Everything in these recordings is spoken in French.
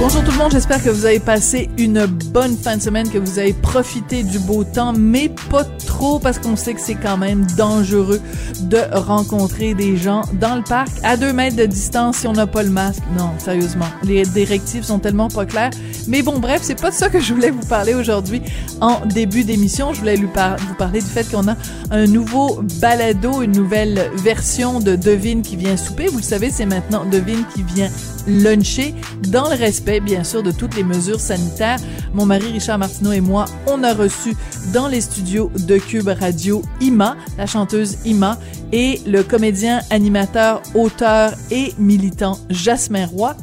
Bonjour tout le monde, j'espère que vous avez passé une bonne fin de semaine, que vous avez profité du beau temps, mais pas trop parce qu'on sait que c'est quand même dangereux de rencontrer des gens dans le parc à deux mètres de distance si on n'a pas le masque. Non, sérieusement, les directives sont tellement pas claires. Mais bon, bref, c'est pas de ça que je voulais vous parler aujourd'hui en début d'émission. Je voulais vous parler du fait qu'on a un nouveau balado, une nouvelle version de Devine qui vient souper. Vous le savez, c'est maintenant Devine qui vient luncher dans le respect, bien sûr, de toutes les mesures sanitaires. Mon mari Richard Martineau et moi, on a reçu dans les studios de Cube Radio Ima, la chanteuse Ima, et le comédien, animateur, auteur et militant Jasmin Roy.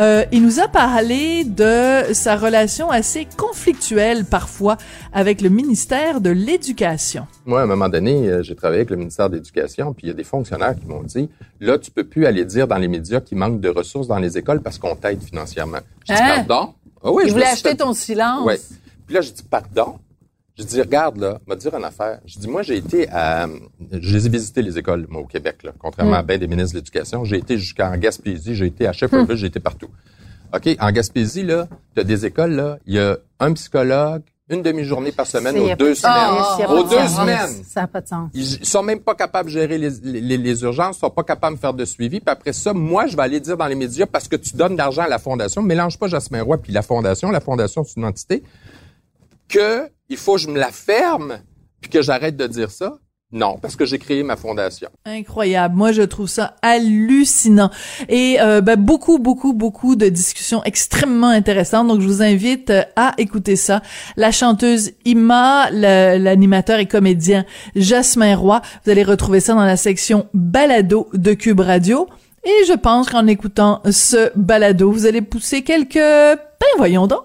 Euh, il nous a parlé de sa relation assez conflictuelle parfois avec le ministère de l'Éducation. Moi, à un moment donné, euh, j'ai travaillé avec le ministère de l'Éducation, puis il y a des fonctionnaires qui m'ont dit, là, tu peux plus aller dire dans les médias qu'il manque de ressources dans les écoles parce qu'on t'aide financièrement. Je dis, Hein? pardon? Ah oui, je suis acheter ton silence. Ouais. Puis là, je dis, pardon? Je dis, regarde, là, me dire une affaire. Je dis, moi, j'ai été à, je les ai visité les écoles, moi, au Québec, là, contrairement à bien des ministres de l'Éducation. J'ai été jusqu'en Gaspésie, j'ai été à Shefferville, j'ai été partout. OK, en Gaspésie, là, t'as des écoles, là, il y a un psychologue, une demi-journée par semaine aux deux semaines. Aux de deux sens. semaines. Ça n'a pas de sens. Ils sont même pas capables de gérer les, les, les urgences, sont pas capables de faire de suivi. Puis après ça, moi, je vais aller dire dans les médias parce que tu donnes de l'argent à la fondation. Mélange pas Jasmin Roy puis la fondation. La fondation, c'est une entité. Que il faut que je me la ferme puis que j'arrête de dire ça? Non, parce que j'ai créé ma fondation. Incroyable. Moi, je trouve ça hallucinant. Et euh, ben, beaucoup, beaucoup, beaucoup de discussions extrêmement intéressantes. Donc, je vous invite euh, à écouter ça. La chanteuse Ima, l'animateur et comédien Jasmin Roy. Vous allez retrouver ça dans la section balado de Cube Radio. Et je pense qu'en écoutant ce balado, vous allez pousser quelques... Ben, voyons donc.